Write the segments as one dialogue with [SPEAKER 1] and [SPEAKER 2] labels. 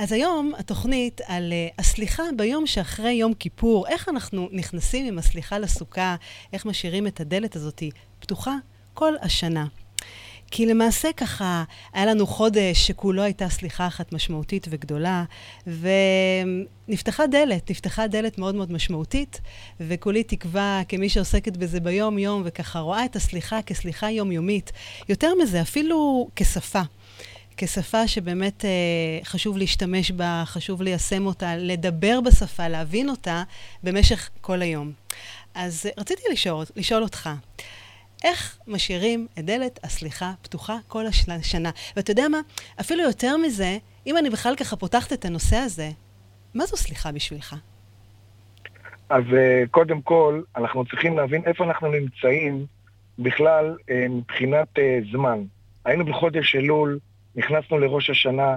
[SPEAKER 1] אז היום התוכנית על uh, הסליחה ביום שאחרי יום כיפור, איך אנחנו נכנסים עם הסליחה לסוכה, איך משאירים את הדלת הזאת פתוחה כל השנה. כי למעשה ככה, היה לנו חודש שכולו הייתה סליחה אחת משמעותית וגדולה, ונפתחה דלת, נפתחה דלת מאוד מאוד משמעותית, וכולי תקווה, כמי שעוסקת בזה ביום-יום, וככה רואה את הסליחה כסליחה יומיומית, יותר מזה, אפילו כשפה. כשפה שבאמת אה, חשוב להשתמש בה, חשוב ליישם אותה, לדבר בשפה, להבין אותה במשך כל היום. אז רציתי לשאול, לשאול אותך, איך משאירים את דלת הסליחה פתוחה כל השנה? ואתה יודע מה? אפילו יותר מזה, אם אני בכלל ככה פותחת את הנושא הזה, מה זו סליחה בשבילך?
[SPEAKER 2] אז אה, קודם כל, אנחנו צריכים להבין איפה אנחנו נמצאים בכלל אה, מבחינת אה, זמן. היינו בחודש אלול, נכנסנו לראש השנה,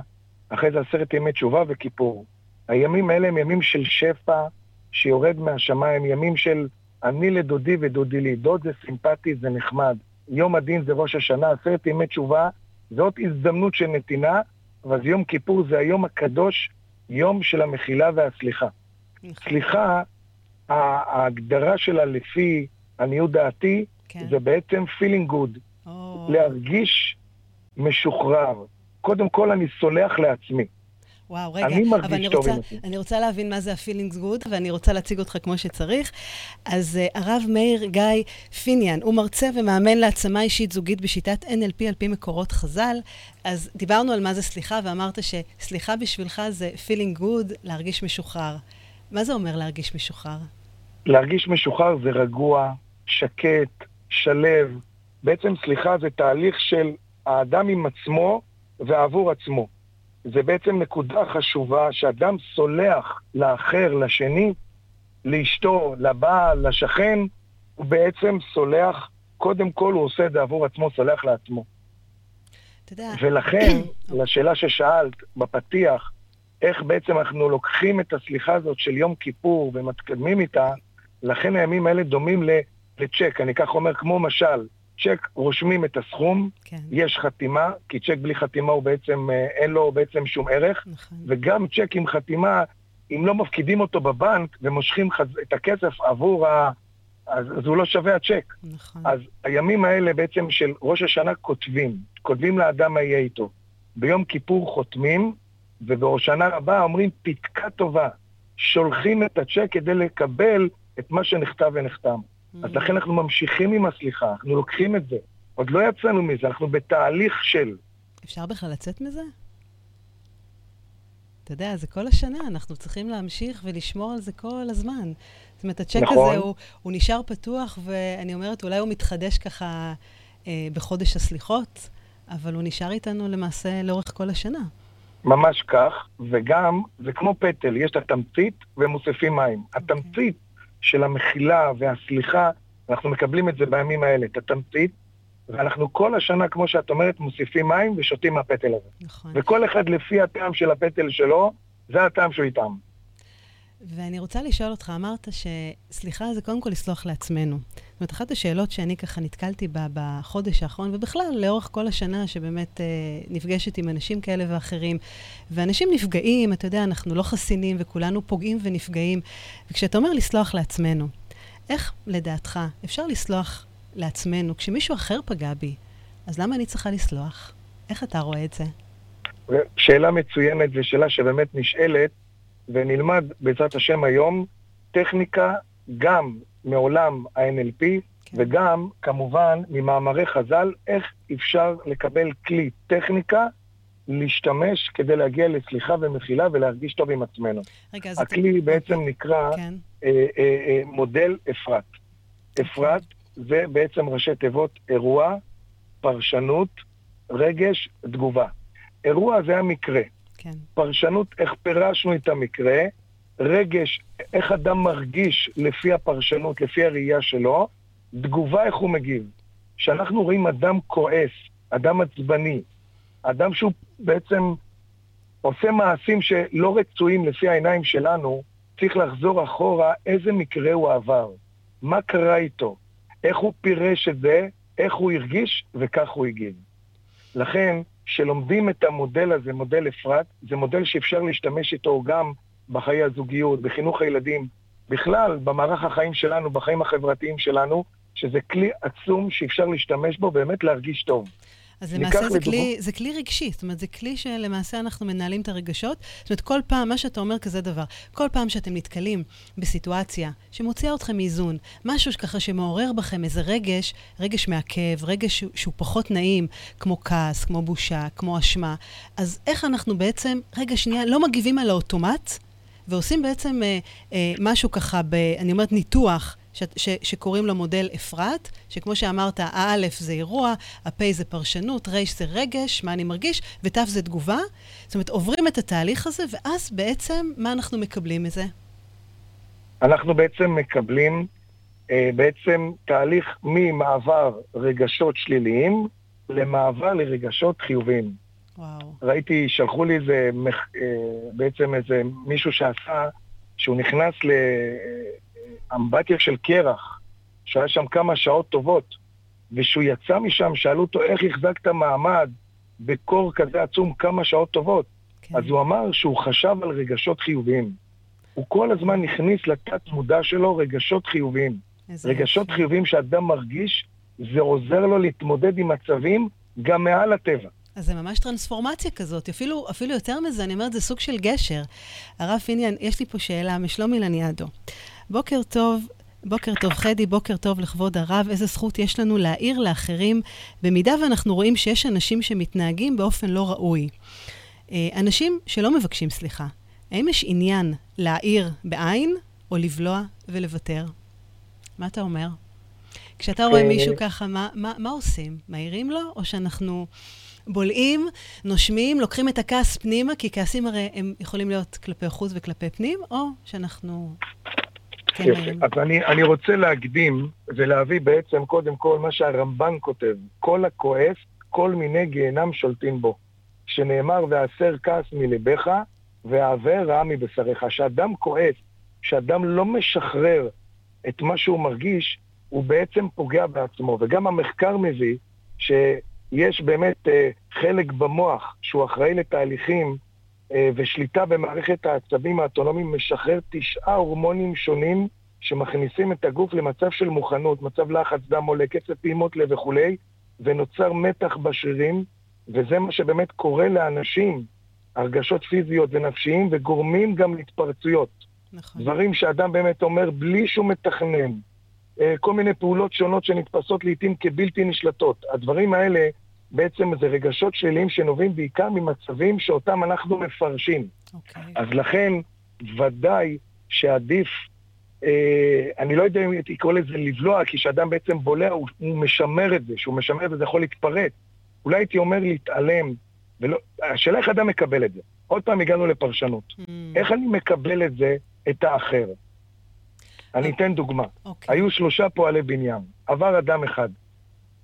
[SPEAKER 2] אחרי זה עשרת ימי תשובה וכיפור. הימים האלה הם ימים של שפע שיורד מהשמיים, ימים של אני לדודי ודודי לי. דוד זה סימפטי, זה נחמד. יום הדין זה ראש השנה, עשרת ימי תשובה, זאת הזדמנות של נתינה, אבל יום כיפור זה היום הקדוש, יום של המחילה והסליחה. נכון. סליחה, ההגדרה שלה לפי עניות דעתי, כן. זה בעצם feeling good. Oh. להרגיש משוחרר. קודם כל אני סולח לעצמי.
[SPEAKER 1] וואו, רגע, אני אבל אני רוצה, אני רוצה להבין מה זה ה-feelings good, ואני רוצה להציג אותך כמו שצריך. אז uh, הרב מאיר גיא פיניאן, הוא מרצה ומאמן להעצמה אישית זוגית בשיטת NLP על פי מקורות חז"ל. אז דיברנו על מה זה סליחה, ואמרת שסליחה בשבילך זה feeling good, להרגיש משוחרר. מה זה אומר להרגיש משוחרר?
[SPEAKER 2] להרגיש משוחרר זה רגוע, שקט, שלב. בעצם סליחה זה תהליך של האדם עם עצמו ועבור עצמו. זה בעצם נקודה חשובה שאדם סולח לאחר, לשני, לאשתו, לבעל, לשכן, הוא בעצם סולח, קודם כל הוא עושה את זה עבור עצמו, סולח לעצמו.
[SPEAKER 1] אתה יודע...
[SPEAKER 2] ולכן, לשאלה ששאלת בפתיח, איך בעצם אנחנו לוקחים את הסליחה הזאת של יום כיפור ומתקדמים איתה, לכן הימים האלה דומים לצ'ק, אני כך אומר, כמו משל, צ'ק רושמים את הסכום, כן. יש חתימה, כי צ'ק בלי חתימה הוא בעצם, אה, אין לו בעצם שום ערך, נכון. וגם צ'ק עם חתימה, אם לא מפקידים אותו בבנק ומושכים את הכסף עבור ה... אז, אז הוא לא שווה הצ'ק. נכון. אז הימים האלה בעצם של ראש השנה כותבים, כותבים לאדם מה יהיה איתו. ביום כיפור חותמים, ובראש שנה הבאה אומרים פתקה טובה. שולחים את הצ'ק כדי לקבל את מה שנכתב ונחתם. אז. לכן אנחנו ממשיכים עם הסליחה, אנחנו לוקחים את זה. עוד לא יצאנו מזה, אנחנו בתהליך של...
[SPEAKER 1] אפשר בכלל לצאת מזה? אתה יודע, זה כל השנה, אנחנו צריכים להמשיך ולשמור על זה כל הזמן. זאת אומרת, הצ'ק נכון. הזה הוא, הוא נשאר פתוח, ואני אומרת, אולי הוא מתחדש ככה אה, בחודש הסליחות, אבל הוא נשאר איתנו למעשה לאורך כל השנה.
[SPEAKER 2] ממש כך, וגם, זה כמו פטל, יש את התמצית ומוסיפים מים. Okay. אוקיי. התמצית של המחילה והסליחה, אנחנו מקבלים את זה בימים האלה, את התמצית, ואנחנו כל השנה, כמו שאת אומרת, מוסיפים מים ושותים מהפטל הזה. נכון. וכל אחד לפי הטעם של הפטל שלו, זה הטעם שהוא איתם.
[SPEAKER 1] ואני רוצה לשאול אותך, אמרת שסליחה זה קודם כל לסלוח לעצמנו. זאת אומרת, אחת השאלות שאני ככה נתקלתי בה בחודש האחרון, ובכלל, לאורך כל השנה, שבאמת אה, נפגשת עם אנשים כאלה ואחרים, ואנשים נפגעים, אתה יודע, אנחנו לא חסינים, וכולנו פוגעים ונפגעים. וכשאתה אומר לסלוח לעצמנו, איך לדעתך אפשר לסלוח לעצמנו כשמישהו אחר פגע בי? אז למה אני צריכה לסלוח? איך אתה רואה את זה?
[SPEAKER 2] שאלה מצוינת, ושאלה שבאמת נשאלת. ונלמד בעזרת השם היום טכניקה גם מעולם ה-NLP כן. וגם כמובן ממאמרי חז"ל, איך אפשר לקבל כלי, טכניקה, להשתמש כדי להגיע לסליחה ומחילה ולהרגיש טוב עם עצמנו. רגע, אז... הכלי אתה... בעצם אוקיי. נקרא כן. אה, אה, אה, מודל אפרת. אפרת זה בעצם ראשי תיבות אירוע, פרשנות, רגש, תגובה. אירוע זה המקרה. כן. פרשנות, איך פירשנו את המקרה, רגש, איך אדם מרגיש לפי הפרשנות, לפי הראייה שלו, תגובה, איך הוא מגיב. כשאנחנו רואים אדם כועס, אדם עצבני, אדם שהוא בעצם עושה מעשים שלא רצויים לפי העיניים שלנו, צריך לחזור אחורה איזה מקרה הוא עבר, מה קרה איתו, איך הוא פירש את זה, איך הוא הרגיש וכך הוא הגיב. לכן, שלומדים את המודל הזה, מודל אפרת, זה מודל שאפשר להשתמש איתו גם בחיי הזוגיות, בחינוך הילדים, בכלל, במערך החיים שלנו, בחיים החברתיים שלנו, שזה כלי עצום שאפשר להשתמש בו באמת להרגיש טוב.
[SPEAKER 1] אז למעשה זה כלי, זה כלי רגשי, זאת אומרת, זה כלי שלמעשה אנחנו מנהלים את הרגשות. זאת אומרת, כל פעם, מה שאתה אומר כזה דבר, כל פעם שאתם נתקלים בסיטואציה שמוציאה אתכם מאיזון, משהו ככה שמעורר בכם איזה רגש, רגש מעכב, רגש שהוא, שהוא פחות נעים, כמו כעס, כמו בושה, כמו אשמה, אז איך אנחנו בעצם, רגע, שנייה, לא מגיבים על האוטומט, ועושים בעצם אה, אה, משהו ככה, ב, אני אומרת, ניתוח. ש, ש, שקוראים לו מודל אפרת, שכמו שאמרת, האלף זה אירוע, הפ' זה פרשנות, ר' זה רגש, מה אני מרגיש, ות' זה תגובה. זאת אומרת, עוברים את התהליך הזה, ואז בעצם, מה אנחנו מקבלים מזה?
[SPEAKER 2] אנחנו בעצם מקבלים אה, בעצם תהליך ממעבר רגשות שליליים למעבר לרגשות חיוביים.
[SPEAKER 1] וואו.
[SPEAKER 2] ראיתי, שלחו לי איזה, אה, בעצם איזה מישהו שעשה, שהוא נכנס ל... אמבטיה של קרח, שהיה שם כמה שעות טובות, וכשהוא יצא משם, שאלו אותו איך החזקת מעמד בקור כזה עצום כמה שעות טובות. כן. אז הוא אמר שהוא חשב על רגשות חיוביים. הוא כל הזמן הכניס לתת מודע שלו רגשות חיוביים. רגשות יפה. חיוביים שאדם מרגיש, זה עוזר לו להתמודד עם מצבים גם מעל הטבע.
[SPEAKER 1] אז זה ממש טרנספורמציה כזאת, אפילו, אפילו יותר מזה, אני אומרת, זה סוג של גשר. הרב פיניאן, יש לי פה שאלה משלומי לניאדו. בוקר טוב. בוקר טוב, חדי, בוקר טוב לכבוד הרב. איזה זכות יש לנו להעיר לאחרים, במידה ואנחנו רואים שיש אנשים שמתנהגים באופן לא ראוי. אה, אנשים שלא מבקשים סליחה. האם יש עניין להעיר בעין, או לבלוע ולוותר? מה אתה אומר? כשאתה רואה מישהו ככה, מה, מה, מה עושים? מעירים לו, או שאנחנו בולעים, נושמים, לוקחים את הכעס פנימה, כי כעסים הרי הם יכולים להיות כלפי חוץ וכלפי פנים, או שאנחנו
[SPEAKER 2] כן, יפה. אז אני, אני רוצה להקדים ולהביא בעצם קודם כל מה שהרמב"ן כותב, כל הכועס, כל מיני גיהנם שולטים בו. שנאמר, והסר כעס מלבך, והעבר רע מבשריך. שאדם כועס, שאדם לא משחרר את מה שהוא מרגיש, הוא בעצם פוגע בעצמו. וגם המחקר מביא שיש באמת אה, חלק במוח שהוא אחראי לתהליכים ושליטה במערכת העצבים האוטונומיים משחרר תשעה הורמונים שונים שמכניסים את הגוף למצב של מוכנות, מצב לחץ דם עולה, קצב פעימות לב וכולי, ונוצר מתח בשרירים, וזה מה שבאמת קורה לאנשים, הרגשות פיזיות ונפשיים, וגורמים גם להתפרצויות. נכון. דברים שאדם באמת אומר בלי שהוא מתכנן. אה, כל מיני פעולות שונות שנתפסות לעיתים כבלתי נשלטות. הדברים האלה בעצם זה רגשות שליליים שנובעים בעיקר ממצבים שאותם אנחנו מפרשים. Okay. אוקיי. אז לכן, ודאי שעדיף, אה, אני לא יודע אם הייתי קורא לזה לבלוע, כי כשאדם בעצם בולע, הוא, הוא משמר את זה, שהוא משמר את זה, זה יכול להתפרץ. אולי הייתי אומר להתעלם, ולא, השאלה איך אדם מקבל את זה. עוד פעם הגענו לפרשנות. Mm. איך אני מקבל את זה, את האחר? אני אוקיי. אתן דוגמה. Okay. אוקיי. היו שלושה פועלי בניין, עבר אדם אחד.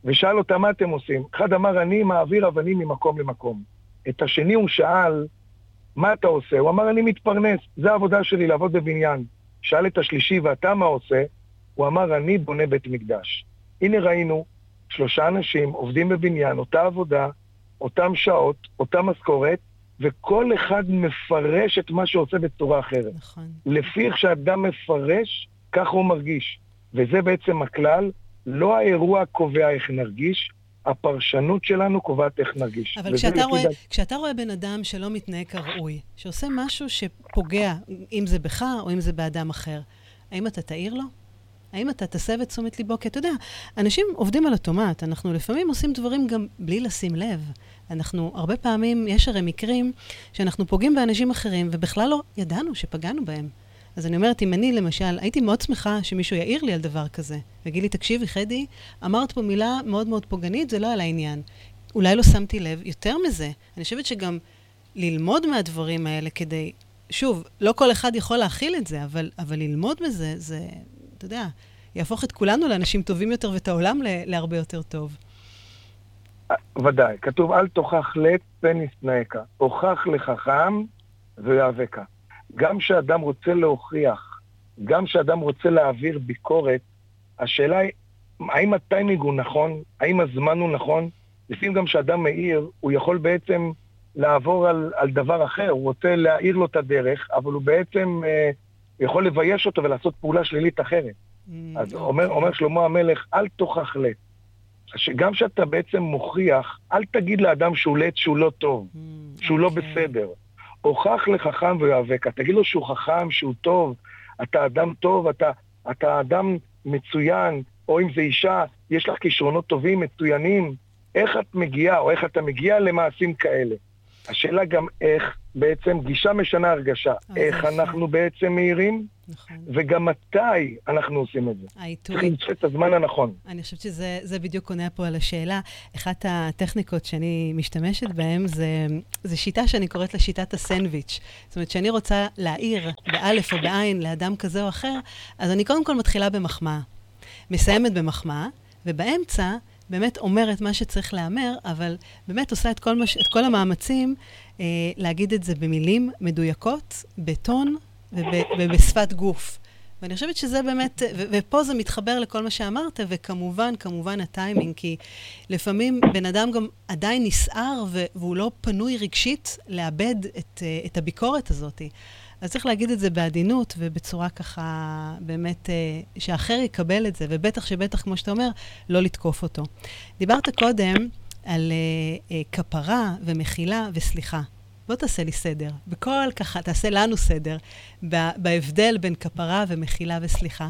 [SPEAKER 2] ושאל אותה, מה אתם עושים? אחד אמר, אני מעביר אבנים ממקום למקום. את השני הוא שאל, מה אתה עושה? הוא אמר, אני מתפרנס, זו העבודה שלי, לעבוד בבניין. שאל את השלישי, ואתה מה עושה? הוא אמר, אני בונה בית מקדש. הנה ראינו, שלושה אנשים עובדים בבניין, אותה עבודה, אותם שעות, אותה משכורת, וכל אחד מפרש את מה שעושה בצורה אחרת. נכון. לפי איך שאדם מפרש, ככה הוא מרגיש. וזה בעצם הכלל, לא האירוע קובע איך נרגיש, הפרשנות שלנו קובעת איך נרגיש.
[SPEAKER 1] אבל כשאתה רואה, דת... כשאתה רואה בן אדם שלא מתנהג כראוי, שעושה משהו שפוגע, אם זה בך או אם זה באדם אחר, האם אתה תעיר לו? האם אתה תסב את תשומת ליבו? כי אתה יודע, אנשים עובדים על אוטומט, אנחנו לפעמים עושים דברים גם בלי לשים לב. אנחנו, הרבה פעמים, יש הרי מקרים שאנחנו פוגעים באנשים אחרים ובכלל לא ידענו שפגענו בהם. אז אני אומרת, אם אני למשל, הייתי מאוד שמחה שמישהו יעיר לי על דבר כזה, ויגיד לי, תקשיבי, חדי, אמרת פה מילה מאוד מאוד פוגענית, זה לא על העניין. אולי לא שמתי לב. יותר מזה, אני חושבת שגם ללמוד מהדברים האלה כדי, שוב, לא כל אחד יכול להכיל את זה, אבל, אבל ללמוד מזה, זה, אתה יודע, יהפוך את כולנו לאנשים טובים יותר ואת העולם להרבה יותר טוב.
[SPEAKER 2] ודאי, כתוב אל תוכח לט פן הוכח לחכם ויאבקה. גם כשאדם רוצה להוכיח, גם כשאדם רוצה להעביר ביקורת, השאלה היא, האם הטיימינג הוא נכון? האם הזמן הוא נכון? לפעמים גם כשאדם מאיר, הוא יכול בעצם לעבור על, על דבר אחר, הוא רוצה להאיר לו את הדרך, אבל הוא בעצם אה, יכול לבייש אותו ולעשות פעולה שלילית אחרת. Mm, אז okay. אומר, אוקיי. אומר שלמה המלך, אל תוכח לט. שגם כשאתה בעצם מוכיח, אל תגיד לאדם שהוא לט שהוא לא טוב, mm, שהוא okay. לא אוקיי. בסדר. הוכח לחכם ויאבק. תגיד לו שהוא חכם, שהוא טוב, אתה אדם טוב, אתה, אתה אדם מצוין, או אם זה אישה, יש לך כישרונות טובים, מצוינים. איך את מגיעה, או איך אתה מגיע למעשים כאלה? השאלה גם איך בעצם גישה משנה הרגשה. איך אנחנו בעצם מהירים, נכון. וגם מתי אנחנו עושים את זה. העיתוי. צריך למצוא את הזמן הנכון.
[SPEAKER 1] אני חושבת שזה בדיוק עונה פה על השאלה. אחת הטכניקות שאני משתמשת בהן זה, זה שיטה שאני קוראת לה שיטת הסנדוויץ'. זאת אומרת, כשאני רוצה להעיר באלף או בעין לאדם כזה או אחר, אז אני קודם כל מתחילה במחמאה. מסיימת במחמאה, ובאמצע באמת אומרת מה שצריך להיאמר, אבל באמת עושה את כל, מש... את כל המאמצים אה, להגיד את זה במילים מדויקות, בטון וב... ובשפת גוף. ואני חושבת שזה באמת, ו- ופה זה מתחבר לכל מה שאמרת, וכמובן, כמובן הטיימינג, כי לפעמים בן אדם גם עדיין נסער והוא לא פנוי רגשית לאבד את, אה, את הביקורת הזאת. אז צריך להגיד את זה בעדינות ובצורה ככה, באמת, אה, שאחר יקבל את זה, ובטח שבטח, כמו שאתה אומר, לא לתקוף אותו. דיברת קודם על אה, אה, כפרה ומחילה וסליחה. בוא תעשה לי סדר. בכל ככה, תעשה לנו סדר, בהבדל בין כפרה ומחילה וסליחה.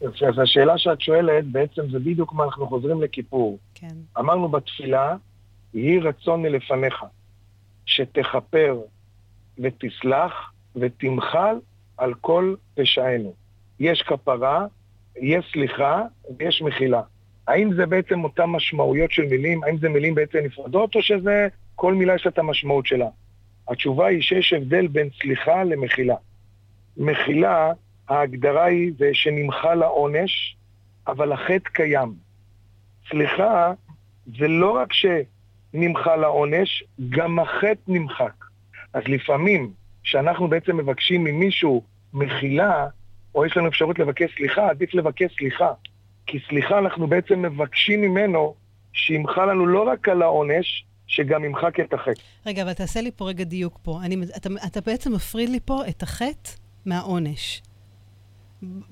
[SPEAKER 2] אז השאלה שאת שואלת, בעצם זה בדיוק מה אנחנו חוזרים לכיפור. כן. אמרנו בתפילה, יהי רצון מלפניך, שתכפר ותסלח ותמחל על כל פשענו. יש כפרה, יש סליחה ויש מחילה. האם זה בעצם אותן משמעויות של מילים? האם זה מילים בעצם נפרדות, או שזה כל מילה יש את המשמעות שלה? התשובה היא שיש הבדל בין סליחה למחילה. מחילה, ההגדרה היא זה שנמחל העונש, אבל החטא קיים. סליחה, זה לא רק שנמחל העונש, גם החטא נמחק. אז לפעמים, כשאנחנו בעצם מבקשים ממישהו מחילה, או יש לנו אפשרות לבקש סליחה, עדיף לבקש סליחה. כי סליחה אנחנו בעצם מבקשים ממנו שימחל לנו לא רק על העונש, שגם ימחק את החטא.
[SPEAKER 1] רגע, אבל תעשה לי פה רגע דיוק פה. אני, אתה, אתה בעצם מפריד לי פה את החטא מהעונש.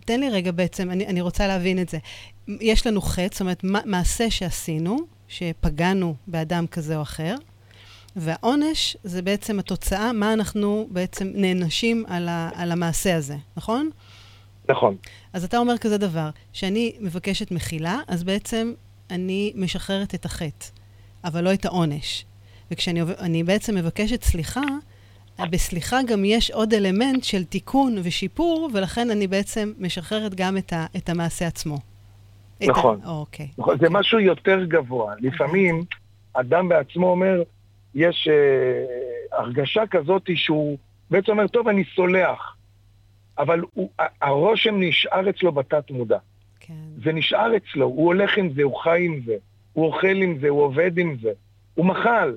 [SPEAKER 1] תן לי רגע בעצם, אני, אני רוצה להבין את זה. יש לנו חטא, זאת אומרת, מעשה שעשינו, שפגענו באדם כזה או אחר, והעונש זה בעצם התוצאה, מה אנחנו בעצם נענשים על, ה, על המעשה הזה, נכון?
[SPEAKER 2] נכון.
[SPEAKER 1] אז אתה אומר כזה דבר, שאני מבקשת מחילה, אז בעצם אני משחררת את החטא, אבל לא את העונש. וכשאני בעצם מבקשת סליחה, בסליחה גם יש עוד אלמנט של תיקון ושיפור, ולכן אני בעצם משחררת גם את, ה, את המעשה עצמו.
[SPEAKER 2] נכון. ה... אוקיי. נכון. אוקיי. זה משהו יותר גבוה. לפעמים אדם בעצמו אומר, יש אה, הרגשה כזאת שהוא בעצם אומר, טוב, אני סולח, אבל הוא, הרושם נשאר אצלו בתת מודע. כן. זה נשאר אצלו, הוא הולך עם זה, הוא חי עם זה, הוא אוכל עם זה, הוא עובד עם זה, הוא מחל,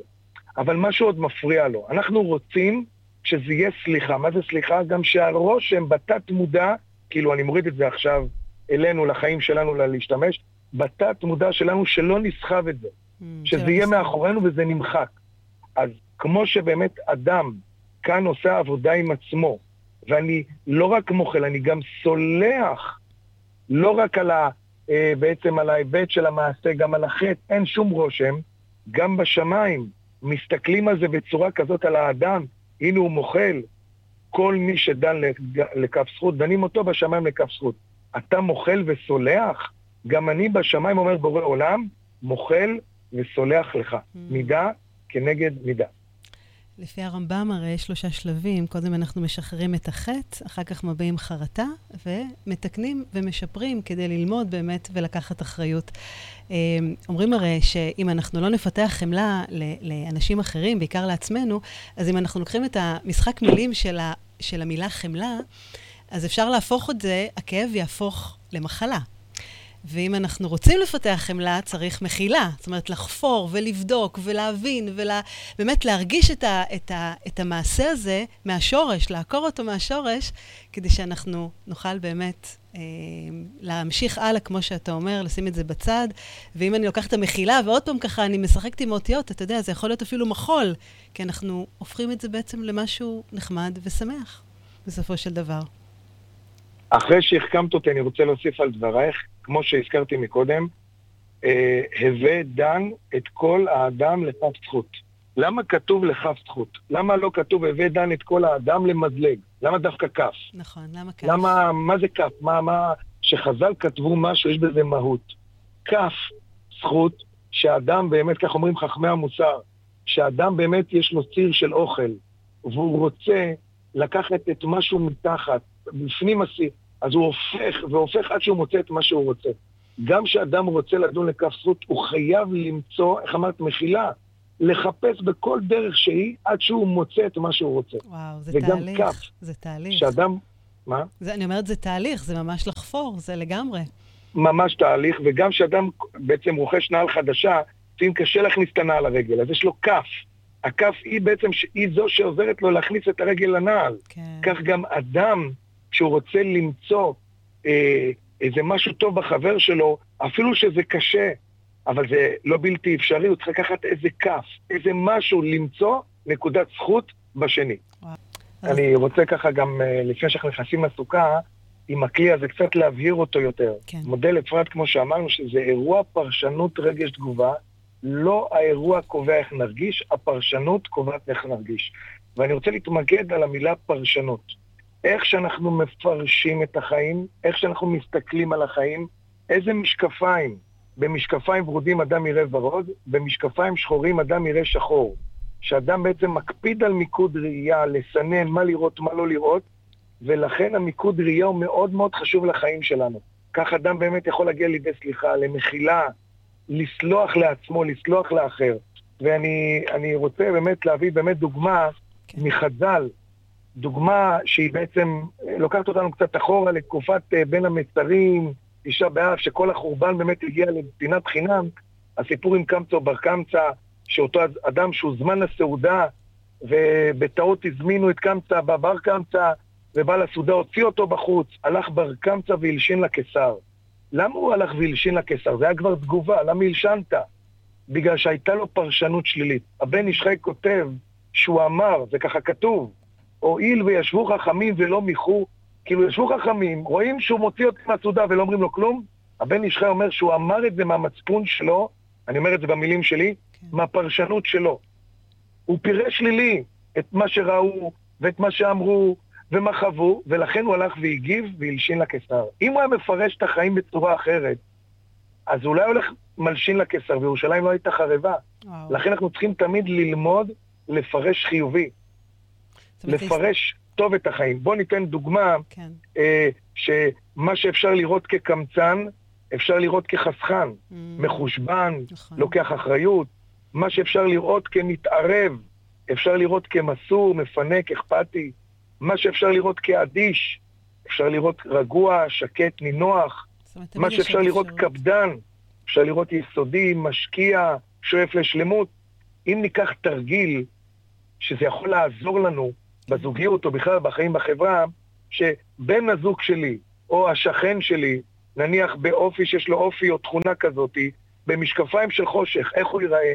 [SPEAKER 2] אבל משהו עוד מפריע לו. אנחנו רוצים שזה יהיה סליחה. מה זה סליחה? גם שהרושם בתת מודע, כאילו אני מוריד את זה עכשיו אלינו, לחיים שלנו, להשתמש, בתת מודע שלנו שלא נסחב את זה. Mm, שזה יהיה מאחורינו וזה נמחק. אז כמו שבאמת אדם כאן עושה עבודה עם עצמו, ואני לא רק מוחל, אני גם סולח, לא רק על ה... אה, בעצם על ההיבט של המעשה, גם על החטא, אין שום רושם. גם בשמיים מסתכלים על זה בצורה כזאת על האדם, הנה הוא מוחל, כל מי שדן לכף זכות, דנים אותו בשמיים לכף זכות. אתה מוחל וסולח? גם אני בשמיים אומר בורא עולם, מוחל וסולח לך. Mm. מידה כנגד מידה.
[SPEAKER 1] לפי הרמב"ם הרי יש שלושה שלבים, קודם אנחנו משחררים את החטא, אחר כך מביעים חרטה, ומתקנים ומשפרים כדי ללמוד באמת ולקחת אחריות. אה, אומרים הרי שאם אנחנו לא נפתח חמלה לאנשים אחרים, בעיקר לעצמנו, אז אם אנחנו לוקחים את המשחק מילים של, ה, של המילה חמלה, אז אפשר להפוך את זה, הכאב יהפוך למחלה. ואם אנחנו רוצים לפתח חמלה, צריך מחילה. זאת אומרת, לחפור ולבדוק ולהבין ובאמת להרגיש את, ה, את, ה, את המעשה הזה מהשורש, לעקור אותו מהשורש, כדי שאנחנו נוכל באמת אה, להמשיך הלאה, כמו שאתה אומר, לשים את זה בצד. ואם אני לוקחת את המחילה, ועוד פעם ככה אני משחקת עם האותיות, אתה יודע, זה יכול להיות אפילו מחול, כי אנחנו הופכים את זה בעצם למשהו נחמד ושמח, בסופו של דבר.
[SPEAKER 2] אחרי שהחכמת אותי, אני רוצה להוסיף על דברייך, כמו שהזכרתי מקודם, אה, הווה דן את כל האדם לכף זכות. למה כתוב לכף זכות? למה לא כתוב הווה דן את כל האדם למזלג? למה דווקא כף?
[SPEAKER 1] נכון, למה כף?
[SPEAKER 2] למה, מה זה כף? מה, מה, שחז"ל כתבו משהו, יש בזה מהות. כף זכות שאדם באמת, כך אומרים חכמי המוסר, שאדם באמת יש לו ציר של אוכל, והוא רוצה לקחת את משהו מתחת, בפנים הסיר, אז הוא הופך, והופך עד שהוא מוצא את מה שהוא רוצה. גם כשאדם רוצה לדון לכף זכות, הוא חייב למצוא, איך אמרת, מחילה, לחפש בכל דרך שהיא עד שהוא מוצא את מה שהוא רוצה.
[SPEAKER 1] וואו, זה וגם תהליך. וגם כף. זה תהליך.
[SPEAKER 2] שאדם... מה?
[SPEAKER 1] זה, אני אומרת, זה תהליך, זה ממש לחפור, זה לגמרי.
[SPEAKER 2] ממש תהליך, וגם כשאדם בעצם רוכש נעל חדשה, לפעמים קשה להכניס את הנעל לרגל, אז יש לו כף. הכף היא בעצם, היא זו שעוזרת לו להכניס את הרגל לנעל. כן. כך גם אדם כשהוא רוצה למצוא אה, איזה משהו טוב בחבר שלו, אפילו שזה קשה, אבל זה לא בלתי אפשרי, הוא צריך לקחת איזה כף, איזה משהו, למצוא נקודת זכות בשני. וואו. אני רוצה ככה גם, אה, לפני שאנחנו נכנסים לסוכה, עם הכלי הזה קצת להבהיר אותו יותר. כן. מודל אפרת, כמו שאמרנו, שזה אירוע פרשנות רגש תגובה, לא האירוע קובע איך נרגיש, הפרשנות קובעת איך נרגיש. ואני רוצה להתמקד על המילה פרשנות. איך שאנחנו מפרשים את החיים, איך שאנחנו מסתכלים על החיים, איזה משקפיים. במשקפיים ורודים אדם יראה ורוד, במשקפיים שחורים אדם יראה שחור. שאדם בעצם מקפיד על מיקוד ראייה, לסנן מה לראות, מה לא לראות, ולכן המיקוד ראייה הוא מאוד מאוד חשוב לחיים שלנו. כך אדם באמת יכול להגיע לידי סליחה, למחילה, לסלוח לעצמו, לסלוח לאחר. ואני רוצה באמת להביא באמת דוגמה כן. מחז"ל, דוגמה שהיא בעצם לוקחת אותנו קצת אחורה לתקופת אה, בין המצרים, תשעה באב, שכל החורבן באמת הגיע לפינת חינם, הסיפור עם קמצא בר קמצא, שאותו אדם שהוזמן לסעודה, ובטעות הזמינו את קמצא בבר קמצא, ובעל הסעודה הוציא אותו בחוץ, הלך בר קמצא והלשין לקיסר. למה הוא הלך והלשין לקיסר? זה היה כבר תגובה, למה הלשנת? בגלל שהייתה לו פרשנות שלילית. הבן איש חי כותב שהוא אמר, זה ככה כתוב, הואיל וישבו חכמים ולא מיחו, כאילו ישבו חכמים, רואים שהוא מוציא אותי מהסעודה ולא אומרים לו כלום, הבן איש חי אומר שהוא אמר את זה מהמצפון שלו, אני אומר את זה במילים שלי, כן. מהפרשנות שלו. הוא פירש שלילי את מה שראו ואת מה שאמרו ומה חוו, ולכן הוא הלך והגיב והלשין לקיסר. אם הוא היה מפרש את החיים בצורה אחרת, אז אולי הולך מלשין לקיסר, וירושלים לא הייתה חרבה. וואו. לכן אנחנו צריכים תמיד ללמוד לפרש חיובי. לפרש טוב את החיים. בואו ניתן דוגמה, כן. אה, שמה שאפשר לראות כקמצן, אפשר לראות כחסכן, mm, מחושבן, נכון. לוקח אחריות. מה שאפשר לראות כמתערב, אפשר לראות כמסור, מפנק, אכפתי. מה שאפשר לראות כאדיש, אפשר לראות רגוע, שקט, נינוח. מה שאפשר לראות קפדן, אפשר לראות יסודי, משקיע, שואף לשלמות. אם ניקח תרגיל שזה יכול לעזור לנו בזוגיות או בכלל בחיים בחברה, שבן הזוג שלי או השכן שלי, נניח באופי שיש לו אופי או תכונה כזאתי, במשקפיים של חושך, איך הוא ייראה?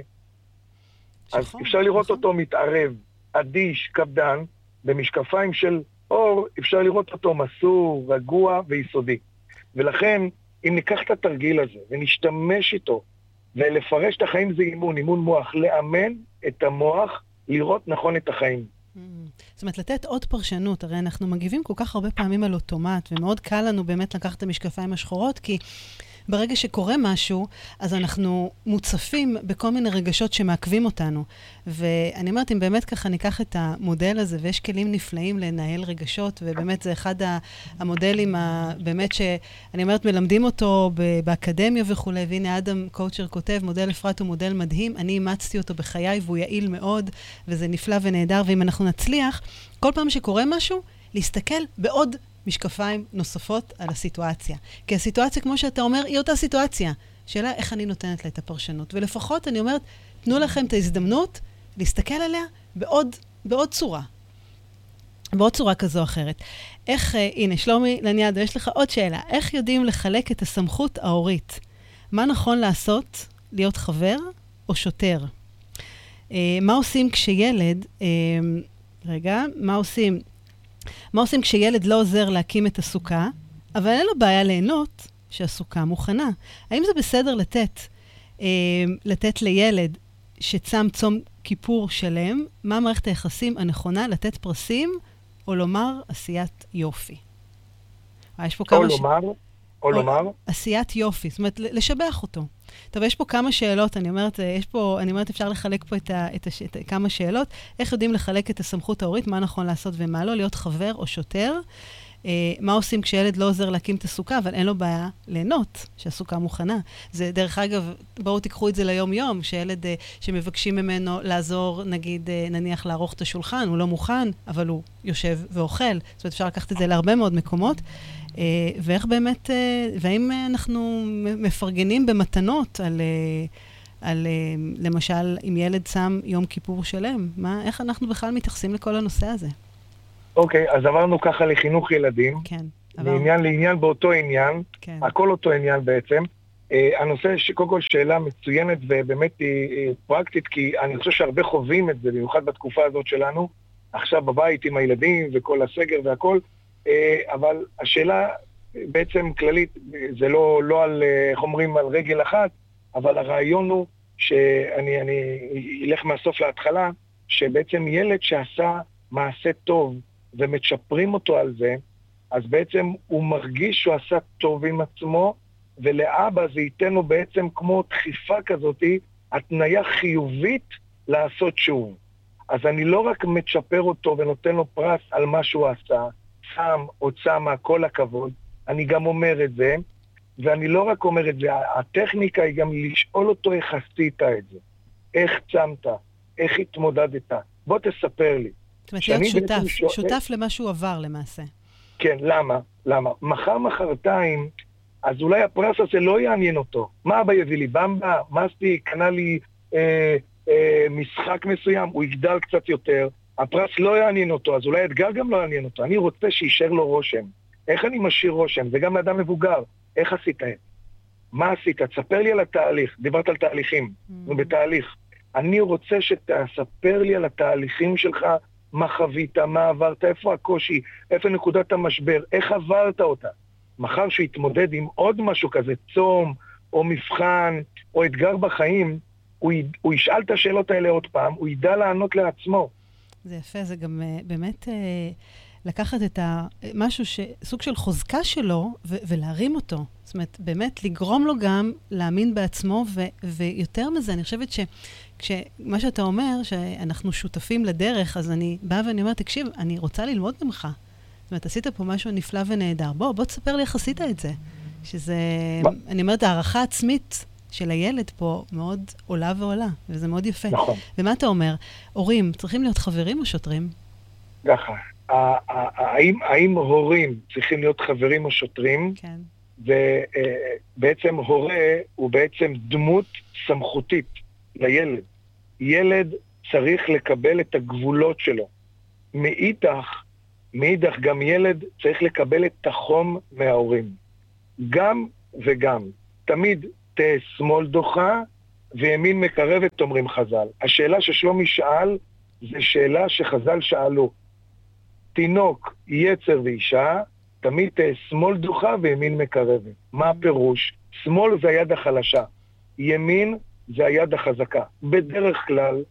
[SPEAKER 2] אז נכון, אפשר לראות נכון. אותו מתערב, אדיש, קפדן, במשקפיים של אור אפשר לראות אותו מסור, רגוע ויסודי. ולכן, אם ניקח את התרגיל הזה ונשתמש איתו, ולפרש את החיים זה אימון, אימון מוח, לאמן את המוח לראות נכון את החיים.
[SPEAKER 1] זאת אומרת, לתת עוד פרשנות, הרי אנחנו מגיבים כל כך הרבה פעמים על אוטומט, ומאוד קל לנו באמת לקחת את המשקפיים השחורות, כי ברגע שקורה משהו, אז אנחנו מוצפים בכל מיני רגשות שמעכבים אותנו. ואני אומרת, אם באמת ככה ניקח את המודל הזה, ויש כלים נפלאים לנהל רגשות, ובאמת זה אחד המודלים, באמת שאני אומרת, מלמדים אותו באקדמיה וכולי, והנה אדם קואוצ'ר כותב, מודל אפרת הוא מודל מדהים, אני אימצתי אותו בחיי והוא יעיל מאוד, וזה נפלא ונהדר, ואם אנחנו נצליח, כל פעם שקורה משהו, להסתכל בעוד משקפיים נוספות על הסיטואציה. כי הסיטואציה, כמו שאתה אומר, היא אותה סיטואציה. שאלה איך אני נותנת לה את הפרשנות. ולפחות אני אומרת, תנו לכם את ההזדמנות להסתכל עליה בעוד, בעוד צורה. בעוד צורה כזו או אחרת. איך, uh, הנה, שלומי לניאדו, יש לך עוד שאלה. איך יודעים לחלק את הסמכות ההורית? מה נכון לעשות? להיות חבר או שוטר? Uh, מה עושים כשילד, uh, רגע, מה עושים? מה עושים כשילד לא עוזר להקים את הסוכה, אבל אין לו בעיה ליהנות שהסוכה מוכנה? האם זה בסדר לתת, uh, לתת לילד שצם צום כיפור שלם, מה מערכת היחסים הנכונה לתת פרסים או לומר עשיית יופי?
[SPEAKER 2] יש פה כמה... או לומר, ש... או לומר.
[SPEAKER 1] עשיית יופי, זאת אומרת, לשבח אותו. טוב, יש פה כמה שאלות, אני אומרת, יש פה, אני אומרת, אפשר לחלק פה את, ה, את, הש, את כמה שאלות. איך יודעים לחלק את הסמכות ההורית, מה נכון לעשות ומה לא, להיות חבר או שוטר. אה, מה עושים כשילד לא עוזר להקים את הסוכה, אבל אין לו בעיה ליהנות שהסוכה מוכנה. זה, דרך אגב, בואו תיקחו את זה ליום-יום, שילד אה, שמבקשים ממנו לעזור, נגיד, אה, נניח לערוך את השולחן, הוא לא מוכן, אבל הוא יושב ואוכל. זאת אומרת, אפשר לקחת את זה להרבה מאוד מקומות. אה, ואיך באמת, אה, והאם אנחנו מפרגנים במתנות על... אה, על למשל, אם ילד שם יום כיפור שלם, מה, איך אנחנו בכלל מתייחסים לכל הנושא הזה?
[SPEAKER 2] אוקיי, אז עברנו ככה לחינוך ילדים.
[SPEAKER 1] כן.
[SPEAKER 2] מעניין לעניין באותו עניין, כן. הכל אותו עניין בעצם. Uh, הנושא, קודם כל שאלה מצוינת ובאמת היא, היא פרקטית, כי אני חושב שהרבה חווים את זה, במיוחד בתקופה הזאת שלנו, עכשיו בבית עם הילדים וכל הסגר והכל, אבל השאלה בעצם כללית, זה לא, לא על, אה, איך אומרים, על רגל אחת, אבל הרעיון הוא שאני אלך מהסוף להתחלה, שבעצם ילד שעשה מעשה טוב, ומצ'פרים אותו על זה, אז בעצם הוא מרגיש שהוא עשה טוב עם עצמו, ולאבא זה ייתן לו בעצם כמו דחיפה כזאת, התניה חיובית לעשות שוב. אז אני לא רק מצ'פר אותו ונותן לו פרס על מה שהוא עשה, שם או צמה, כל הכבוד, אני גם אומר את זה, ואני לא רק אומר את זה, הטכניקה היא גם לשאול אותו איך עשית את זה, איך צמת, איך התמודדת, בוא תספר לי.
[SPEAKER 1] זאת אומרת, להיות שותף, שואל... שותף למה שהוא עבר למעשה.
[SPEAKER 2] כן, למה? למה? מחר, מחרתיים, אז אולי הפרס הזה לא יעניין אותו. מה אבא יביא לי? במבה? מסטי? קנה לי אה, אה, משחק מסוים? הוא יגדל קצת יותר. הפרס לא יעניין אותו, אז אולי האתגר גם לא יעניין אותו. אני רוצה שיישאר לו רושם. איך אני משאיר רושם? זה גם לאדם מבוגר. איך עשית את זה? מה עשית? תספר לי על התהליך. דיברת על תהליכים. Mm-hmm. בתהליך. אני רוצה שתספר לי על התהליכים שלך מה חווית, מה עברת, איפה הקושי, איפה נקודת המשבר, איך עברת אותה. מחר שהוא יתמודד עם עוד משהו כזה, צום, או מבחן, או אתגר בחיים, הוא, י, הוא ישאל את השאלות האלה עוד פעם, הוא ידע לענות לעצמו.
[SPEAKER 1] זה יפה, זה גם uh, באמת uh, לקחת את ה... משהו, ש... סוג של חוזקה שלו, ו- ולהרים אותו. זאת אומרת, באמת לגרום לו גם להאמין בעצמו, ו- ויותר מזה, אני חושבת ש... כשמה שאתה אומר, שאנחנו שותפים לדרך, אז אני באה ואני אומרת, תקשיב, אני רוצה ללמוד ממך. זאת אומרת, עשית פה משהו נפלא ונהדר. בוא, בוא תספר לי איך עשית את זה. שזה? אני אומרת, הערכה עצמית של הילד פה מאוד עולה ועולה, וזה מאוד יפה.
[SPEAKER 2] נכון.
[SPEAKER 1] ומה אתה אומר? הורים צריכים להיות חברים או שוטרים?
[SPEAKER 2] ככה, האם, האם הורים צריכים להיות חברים או שוטרים?
[SPEAKER 1] כן.
[SPEAKER 2] ובעצם הורה הוא בעצם דמות סמכותית. לילד. ילד צריך לקבל את הגבולות שלו. מאידך, מאידך גם ילד צריך לקבל את החום מההורים. גם וגם. תמיד תהא שמאל דוחה וימין מקרבת, אומרים חז"ל. השאלה ששלומי שאל, זו שאלה שחז"ל שאלו. תינוק, יצר ואישה, תמיד תהא שמאל דוחה וימין מקרבת. מה הפירוש? שמאל זה היד החלשה, ימין זה היד החזקה. בדרך כלל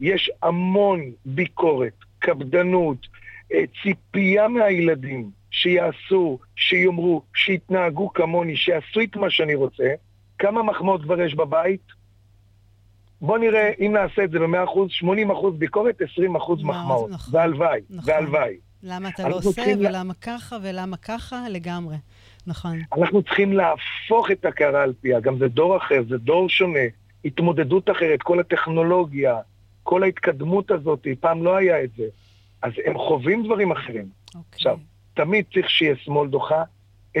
[SPEAKER 2] יש המון ביקורת, קפדנות, אה, ציפייה מהילדים שיעשו, שיאמרו, שיתנהגו כמוני, שיעשו את מה שאני רוצה. כמה מחמאות כבר יש בבית? בוא נראה, אם נעשה את זה ב-100%, 80% ביקורת, 20% מחמאות. נכון, והלוואי, נכון. והלוואי.
[SPEAKER 1] למה אתה לא עושה, ולמה ככה, ולמה ככה, לגמרי. נכון.
[SPEAKER 2] אנחנו צריכים להפוך את הקערה על פיה, גם זה דור אחר, זה דור שונה. התמודדות אחרת, כל הטכנולוגיה, כל ההתקדמות הזאת, פעם לא היה את זה. אז הם חווים דברים אחרים. אוקיי. עכשיו, תמיד צריך שיהיה שמאל דוחה, 20%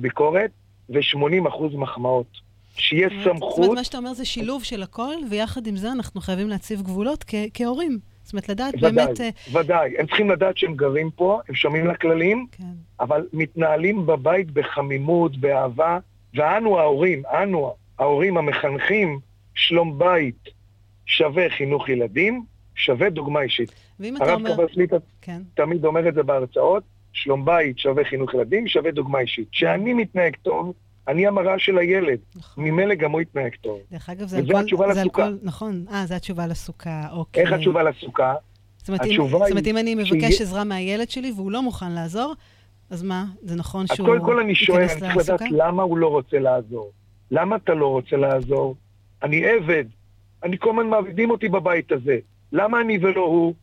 [SPEAKER 2] ביקורת ו-80% מחמאות. שיהיה סמכות... זאת
[SPEAKER 1] אומרת, מה שאתה אומר זה שילוב של הכל, ויחד עם זה אנחנו חייבים להציב גבולות כהורים. זאת אומרת, לדעת
[SPEAKER 2] ודאי,
[SPEAKER 1] באמת...
[SPEAKER 2] ודאי, ודאי. הם צריכים לדעת שהם גרים פה, הם שומעים לכללים, כן. אבל מתנהלים בבית בחמימות, באהבה, ואנו ההורים, אנו ההורים המחנכים, שלום בית שווה חינוך ילדים, שווה דוגמה אישית.
[SPEAKER 1] ואם אתה אומר... הרב קבסליטה
[SPEAKER 2] כן. תמיד אומר את זה בהרצאות, שלום בית שווה חינוך ילדים, שווה דוגמה אישית. כשאני מתנהג טוב, אני המראה של הילד. נכון. ממילא גם הוא יתנהג טוב.
[SPEAKER 1] דרך אגב, זה, על כל, זה. על כל... נכון. אה, זו התשובה לסוכה, אוקיי.
[SPEAKER 2] איך התשובה לסוכה?
[SPEAKER 1] זאת אומרת, אם, זאת אומרת, אם אני מבקש שהיא... עזרה מהילד שלי והוא לא מוכן לעזור, אז מה? זה נכון שהוא
[SPEAKER 2] ייכנס לסוכה? קודם כל אני שואל, אני צריך לדעת למה הוא לא רוצה לעזור. למה אתה לא רוצה לעזור? אני עבד. אני כל הזמן מעבידים אותי בבית הזה. למה אני ולא הוא?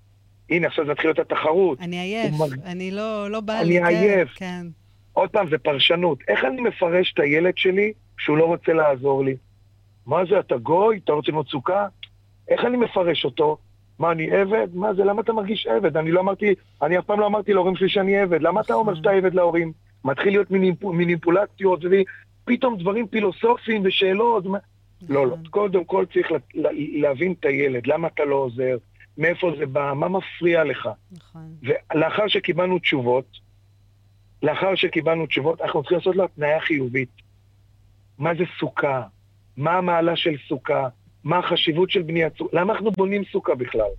[SPEAKER 2] הנה, עכשיו זה מתחיל להיות התחרות.
[SPEAKER 1] אני עייף, מג... אני לא, לא בא
[SPEAKER 2] לי, אני עייף. כן. עוד פעם, זה פרשנות. איך אני מפרש את הילד שלי שהוא לא רוצה לעזור לי? מה זה, אתה גוי? אתה רוצה מצוקה? איך אני מפרש אותו? מה, אני עבד? מה זה, למה אתה מרגיש עבד? אני לא אמרתי, אני אף פעם לא אמרתי להורים שלי שאני עבד. למה אתה אומר שאתה עבד להורים? מתחיל להיות מניפולציות, ופתאום דברים פילוסופיים ושאלות. לא, לא. קודם כל צריך להבין את הילד, למה אתה לא עוזר, מאיפה זה בא, מה מפריע לך. נכון. ולאחר שקיבלנו תשובות, לאחר שקיבלנו תשובות, אנחנו צריכים לעשות לו התניה חיובית. מה זה סוכה? מה המעלה של סוכה? מה החשיבות של בניית סוכה? למה אנחנו בונים סוכה בכלל?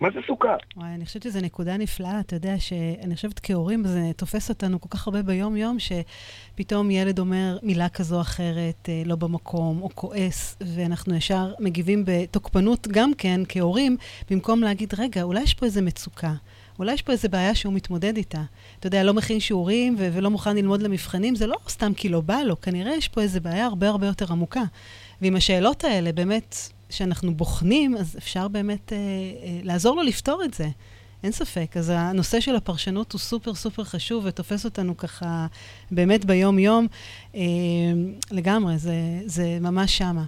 [SPEAKER 2] מה זה סוכה?
[SPEAKER 1] וואי, אני חושבת שזו נקודה נפלאה. אתה יודע שאני חושבת כהורים, זה תופס אותנו כל כך הרבה ביום-יום, שפתאום ילד אומר מילה כזו או אחרת, אה, לא במקום, או כועס, ואנחנו ישר מגיבים בתוקפנות גם כן, כהורים, במקום להגיד, רגע, אולי יש פה איזה מצוקה. אולי יש פה איזו בעיה שהוא מתמודד איתה. אתה יודע, לא מכין שיעורים ו- ולא מוכן ללמוד למבחנים, זה לא סתם כי לא בא לו, כנראה יש פה איזו בעיה הרבה הרבה יותר עמוקה. ועם השאלות האלה, באמת, שאנחנו בוחנים, אז אפשר באמת אה, אה, לעזור לו לפתור את זה. אין ספק. אז הנושא של הפרשנות הוא סופר סופר חשוב ותופס אותנו ככה באמת ביום-יום. אה, לגמרי, זה, זה ממש שמה.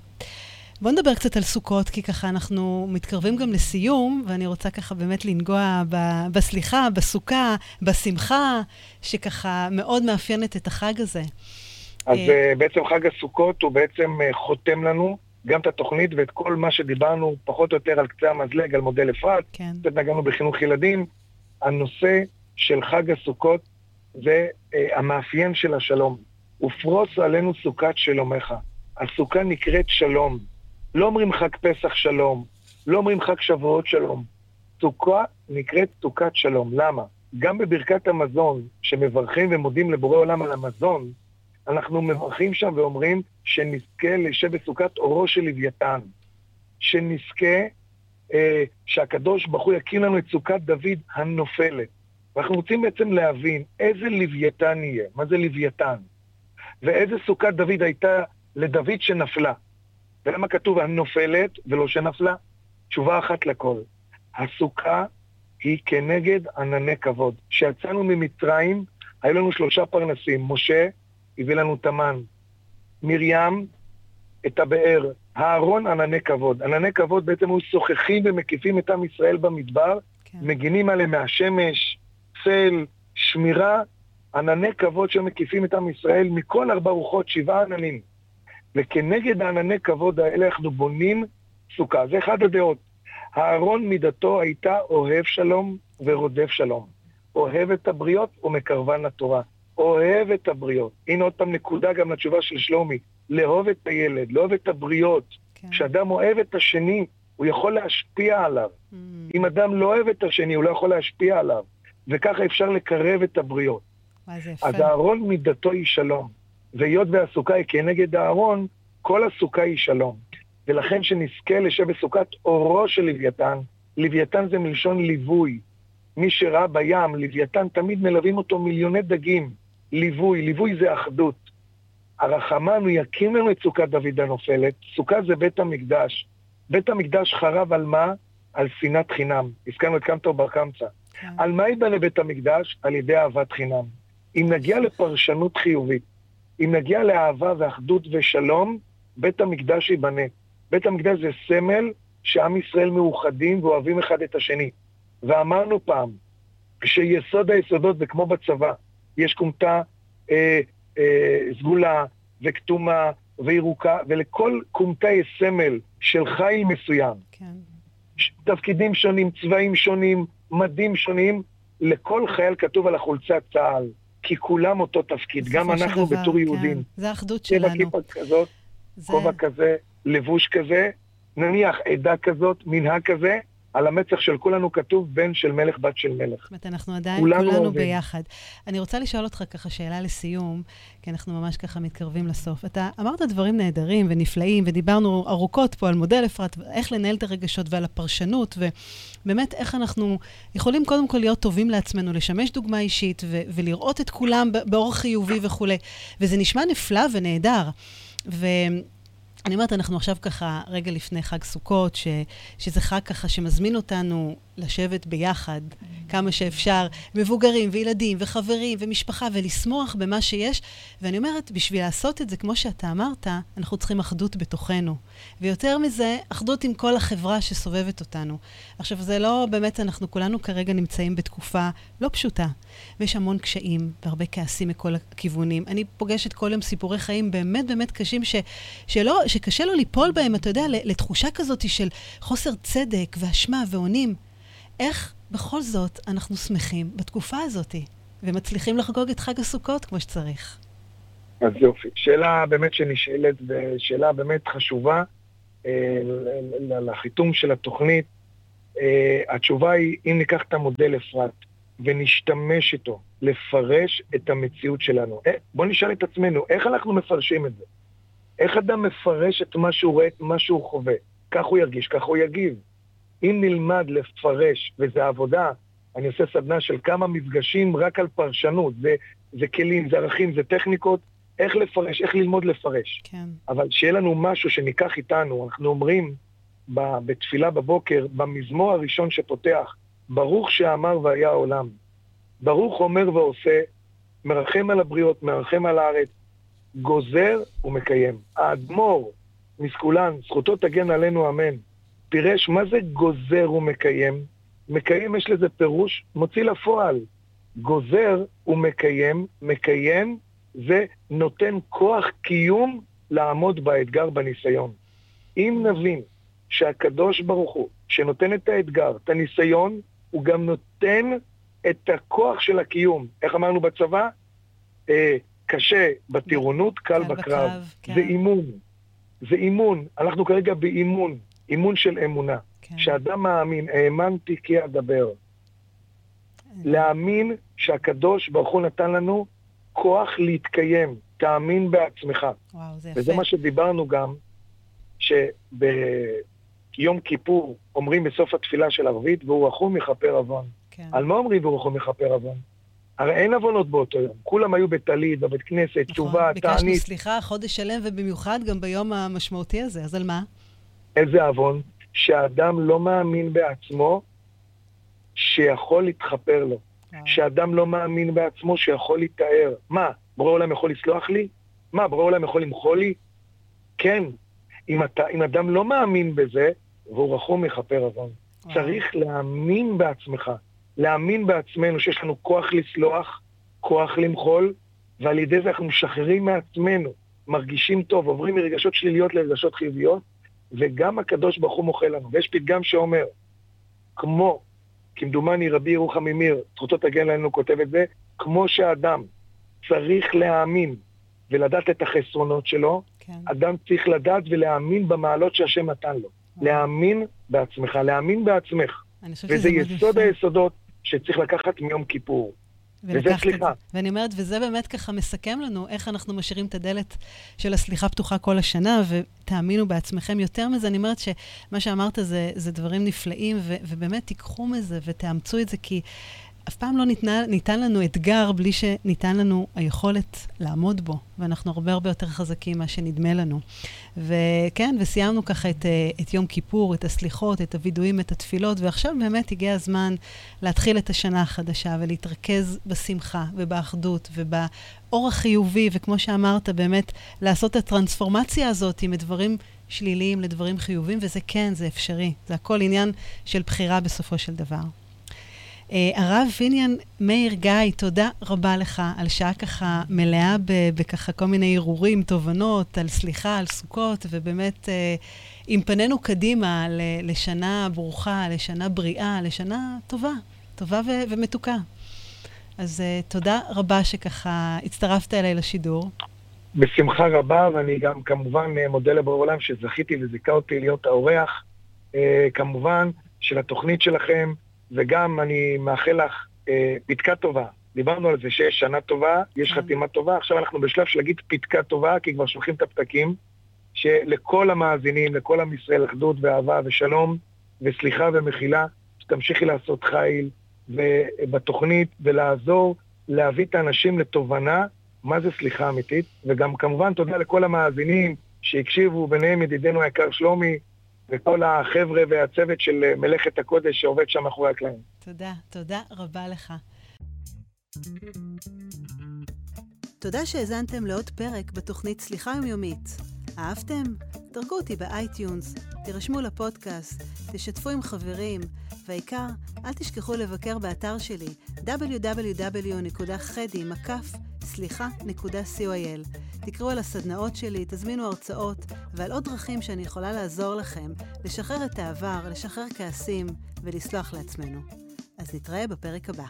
[SPEAKER 1] בואו נדבר קצת על סוכות, כי ככה אנחנו מתקרבים גם לסיום, ואני רוצה ככה באמת לנגוע ב- בסליחה, בסוכה, בשמחה, שככה מאוד מאפיינת את החג הזה.
[SPEAKER 2] אז uh, בעצם חג הסוכות הוא בעצם uh, חותם לנו גם את התוכנית ואת כל מה שדיברנו פחות או יותר על קצה המזלג, על מודל אפרת, כן. קצת נגענו בחינוך ילדים. הנושא של חג הסוכות זה uh, המאפיין של השלום. ופרוס עלינו סוכת שלומך. הסוכה נקראת שלום. לא אומרים חג פסח שלום, לא אומרים חג שבועות שלום. סוכה נקראת סוכת שלום. למה? גם בברכת המזון, שמברכים ומודים לבורא עולם על המזון, אנחנו מברכים שם ואומרים שנזכה לשב בסוכת אורו של לוויתן. שנזכה אה, שהקדוש ברוך הוא יקים לנו את סוכת דוד הנופלת. ואנחנו רוצים בעצם להבין איזה לוויתן יהיה, מה זה לוויתן, ואיזה סוכת דוד הייתה לדוד שנפלה. ולמה כתוב הנופלת ולא שנפלה? תשובה אחת לכל. הסוכה היא כנגד ענני כבוד. כשיצאנו ממצרים, היו לנו שלושה פרנסים. משה הביא לנו תמן, מרים את הבאר, הארון ענני כבוד. ענני כבוד בעצם היו שוחחים ומקיפים את עם ישראל במדבר, כן. מגינים עליהם מהשמש, צל, שמירה, ענני כבוד שמקיפים את עם ישראל מכל ארבע רוחות, שבעה עננים. וכנגד הענני כבוד האלה אנחנו בונים סוכה. זה אחד הדעות. הארון מידתו הייתה אוהב שלום ורודף שלום. אוהב את הבריות ומקרבן לתורה. אוהב את הבריות. הנה עוד פעם נקודה גם לתשובה של שלומי. לאהוב את הילד, לאהוב את הבריות. כן. כשאדם אוהב את השני, הוא יכול להשפיע עליו. Mm. אם אדם לא אוהב את השני, הוא לא יכול להשפיע עליו. וככה אפשר לקרב את הבריות. אז הארון מידתו היא שלום. והיות והסוכה היא כנגד הארון, כל הסוכה היא שלום. ולכן שנזכה לשב בסוכת אורו של לוויתן, לוויתן זה מלשון ליווי. מי שראה בים, לוויתן תמיד מלווים אותו מיליוני דגים. ליווי, ליווי זה אחדות. הרחמן הוא יקים לנו את סוכת דוד הנופלת. סוכה זה בית המקדש. בית המקדש חרב על מה? על שנאת חינם. הזכרנו את קמתא ובר קמצא. כן. על מה ייבנה בית המקדש? על ידי אהבת חינם. אם נגיע לפרשנות חיובית, אם נגיע לאהבה ואחדות ושלום, בית המקדש ייבנה. בית המקדש זה סמל שעם ישראל מאוחדים ואוהבים אחד את השני. ואמרנו פעם, כשיסוד היסודות זה כמו בצבא, יש כומתה אה, אה, סגולה וכתומה וירוקה, ולכל כומתה יש סמל של חיל מסוים. כן. תפקידים שונים, צבעים שונים, מדים שונים, לכל חייל כתוב על החולצת צה"ל, כי כולם אותו תפקיד, גם אנחנו דבר, בתור כן. יהודים.
[SPEAKER 1] זה האחדות שלנו.
[SPEAKER 2] כיפה כזאת, זה... כובע כזה, לבוש כזה, נניח עדה כזאת, מנהג כזה, על המצח של כולנו כתוב בן של מלך, בת של מלך.
[SPEAKER 1] זאת אומרת, אנחנו עדיין כולנו, כולנו ביחד. אני רוצה לשאול אותך ככה שאלה לסיום, כי אנחנו ממש ככה מתקרבים לסוף. אתה אמרת דברים נהדרים ונפלאים, ודיברנו ארוכות פה על מודל אפרת, איך לנהל את הרגשות ועל הפרשנות, ובאמת איך אנחנו יכולים קודם כל להיות טובים לעצמנו, לשמש דוגמה אישית ו- ולראות את כולם באורח חיובי וכולי. וזה נשמע נפלא ונהדר. ו... אני אומרת, אנחנו עכשיו ככה רגע לפני חג סוכות, ש, שזה חג ככה שמזמין אותנו לשבת ביחד כמה שאפשר, מבוגרים וילדים וחברים ומשפחה, ולשמוח במה שיש. ואני אומרת, בשביל לעשות את זה, כמו שאתה אמרת, אנחנו צריכים אחדות בתוכנו. ויותר מזה, אחדות עם כל החברה שסובבת אותנו. עכשיו, זה לא, באמת, אנחנו כולנו כרגע נמצאים בתקופה לא פשוטה. ויש המון קשיים והרבה כעסים מכל הכיוונים. אני פוגשת כל יום סיפורי חיים באמת באמת קשים, ש, שלא, שקשה לו ליפול בהם, אתה יודע, לתחושה כזאת של חוסר צדק ואשמה ואונים. איך בכל זאת אנחנו שמחים בתקופה הזאת, ומצליחים לחגוג את חג הסוכות כמו שצריך?
[SPEAKER 2] אז יופי. שאלה באמת שנשאלת, ושאלה באמת חשובה אה, לחיתום של התוכנית. אה, התשובה היא, אם ניקח את המודל אפרת ונשתמש איתו לפרש את המציאות שלנו, אה, בואו נשאל את עצמנו, איך אנחנו מפרשים את זה? איך אדם מפרש את מה שהוא רואה, את מה שהוא חווה? כך הוא ירגיש, כך הוא יגיב. אם נלמד לפרש, וזו עבודה, אני עושה סדנה של כמה מפגשים רק על פרשנות, זה, זה כלים, זה ערכים, זה טכניקות, איך לפרש, איך ללמוד לפרש. כן. אבל שיהיה לנו משהו שניקח איתנו, אנחנו אומרים ב, בתפילה בבוקר, במזמור הראשון שפותח, ברוך שאמר והיה העולם. ברוך אומר ועושה, מרחם על הבריות, מרחם על הארץ, גוזר ומקיים. האדמו"ר מסקולן, זכותו תגן עלינו אמן. פירש מה זה גוזר ומקיים. מקיים יש לזה פירוש מוציא לפועל. גוזר ומקיים, מקיים זה נותן כוח קיום לעמוד באתגר בניסיון. אם נבין שהקדוש ברוך הוא, שנותן את האתגר, את הניסיון, הוא גם נותן את הכוח של הקיום. איך אמרנו בצבא? אה, קשה בטירונות, קל בקרב. בקרב כן. זה אימון. זה אימון. אנחנו כרגע באימון. אימון של אמונה. כן. שאדם מאמין, האמנתי כי אדבר. להאמין שהקדוש ברוך הוא נתן לנו כוח להתקיים. תאמין בעצמך.
[SPEAKER 1] וואו, זה יפה.
[SPEAKER 2] וזה מה שדיברנו גם, שביום כיפור אומרים בסוף התפילה של ערבית, והוא רחום יכפר עוון. כן. על מה אומרים והוא רחום יכפר עוון? הרי אין עוונות באותו יום. כולם היו בטלית, בבית כנסת, נכון, תשובה, תענית.
[SPEAKER 1] ביקשנו סליחה חודש שלם, ובמיוחד גם ביום המשמעותי הזה, אז על מה?
[SPEAKER 2] איזה עוון? שאדם לא מאמין בעצמו שיכול להתחפר לו. אה. שאדם לא מאמין בעצמו שיכול להתאר. מה, בורא עולם יכול לסלוח לי? מה, בורא עולם יכול למחול לי? כן. אם, אתה, אם אדם לא מאמין בזה, והוא רחום יכפר עוון. צריך להאמין בעצמך, להאמין בעצמנו שיש לנו כוח לסלוח, כוח למחול, ועל ידי זה אנחנו משחררים מעצמנו, מרגישים טוב, עוברים מרגשות שליליות לרגשות חיוביות, וגם הקדוש ברוך הוא מוחל לנו. ויש פתגם שאומר, כמו, כמדומני רבי ירוחם ממיר, זכותו תגן לנו, כותב את זה, כמו שאדם צריך להאמין ולדעת את החסרונות שלו, כן. אדם צריך לדעת ולהאמין במעלות שהשם נתן לו. להאמין בעצמך, להאמין בעצמך. וזה יסוד. היסודות שצריך לקחת מיום כיפור. וזה סליחה.
[SPEAKER 1] ואני אומרת, וזה באמת ככה מסכם לנו איך אנחנו משאירים את הדלת של הסליחה פתוחה כל השנה, ותאמינו בעצמכם. יותר מזה, אני אומרת שמה שאמרת זה, זה דברים נפלאים, ו, ובאמת תיקחו מזה ותאמצו את זה, כי אף פעם לא ניתנה, ניתן לנו אתגר בלי שניתן לנו היכולת לעמוד בו, ואנחנו הרבה הרבה יותר חזקים ממה שנדמה לנו. וכן, וסיימנו ככה את, אה, את יום כיפור, את הסליחות, את הווידויים, את התפילות, ועכשיו באמת הגיע הזמן להתחיל את השנה החדשה ולהתרכז בשמחה ובאחדות ובאור החיובי, וכמו שאמרת, באמת לעשות את הטרנספורמציה הזאת עם דברים שליליים לדברים חיוביים, וזה כן, זה אפשרי. זה הכל עניין של בחירה בסופו של דבר. אה, הרב פיניאן מאיר גיא, תודה רבה לך על שעה ככה מלאה בככה כל מיני הרהורים, תובנות, על סליחה, על סוכות, ובאמת אה, עם פנינו קדימה לשנה ברוכה, לשנה בריאה, לשנה טובה, טובה ו- ומתוקה. אז uh, תודה רבה שככה הצטרפת אליי לשידור.
[SPEAKER 2] בשמחה רבה, ואני גם כמובן מודה לבורא עולם שזכיתי וזיכה אותי להיות האורח, uh, כמובן, של התוכנית שלכם. וגם אני מאחל לך אה, פתקה טובה. דיברנו על זה שיש שנה טובה, יש כן. חתימה טובה, עכשיו אנחנו בשלב של להגיד פתקה טובה, כי כבר שולחים את הפתקים, שלכל המאזינים, לכל עם ישראל, אחדות ואהבה ושלום, וסליחה ומחילה, שתמשיכי לעשות חיל בתוכנית ולעזור להביא את האנשים לתובנה מה זה סליחה אמיתית, וגם כמובן תודה לכל המאזינים שהקשיבו, ביניהם ידידנו היקר שלומי, וכל החבר'ה והצוות של אה, מלאכת הקודש שעובד שם מאחורי הקלעים.
[SPEAKER 1] תודה, תודה רבה לך. תודה שהאזנתם לעוד פרק בתוכנית סליחה יומיומית. אהבתם? דרגו אותי ב iTunes, תירשמו לפודקאסט, תשתפו עם חברים, והעיקר, אל תשכחו לבקר באתר שלי www.חדי.סליחה.co.il. תקראו על הסדנאות שלי, תזמינו הרצאות ועל עוד דרכים שאני יכולה לעזור לכם לשחרר את העבר, לשחרר כעסים ולסלוח לעצמנו. אז נתראה בפרק הבא.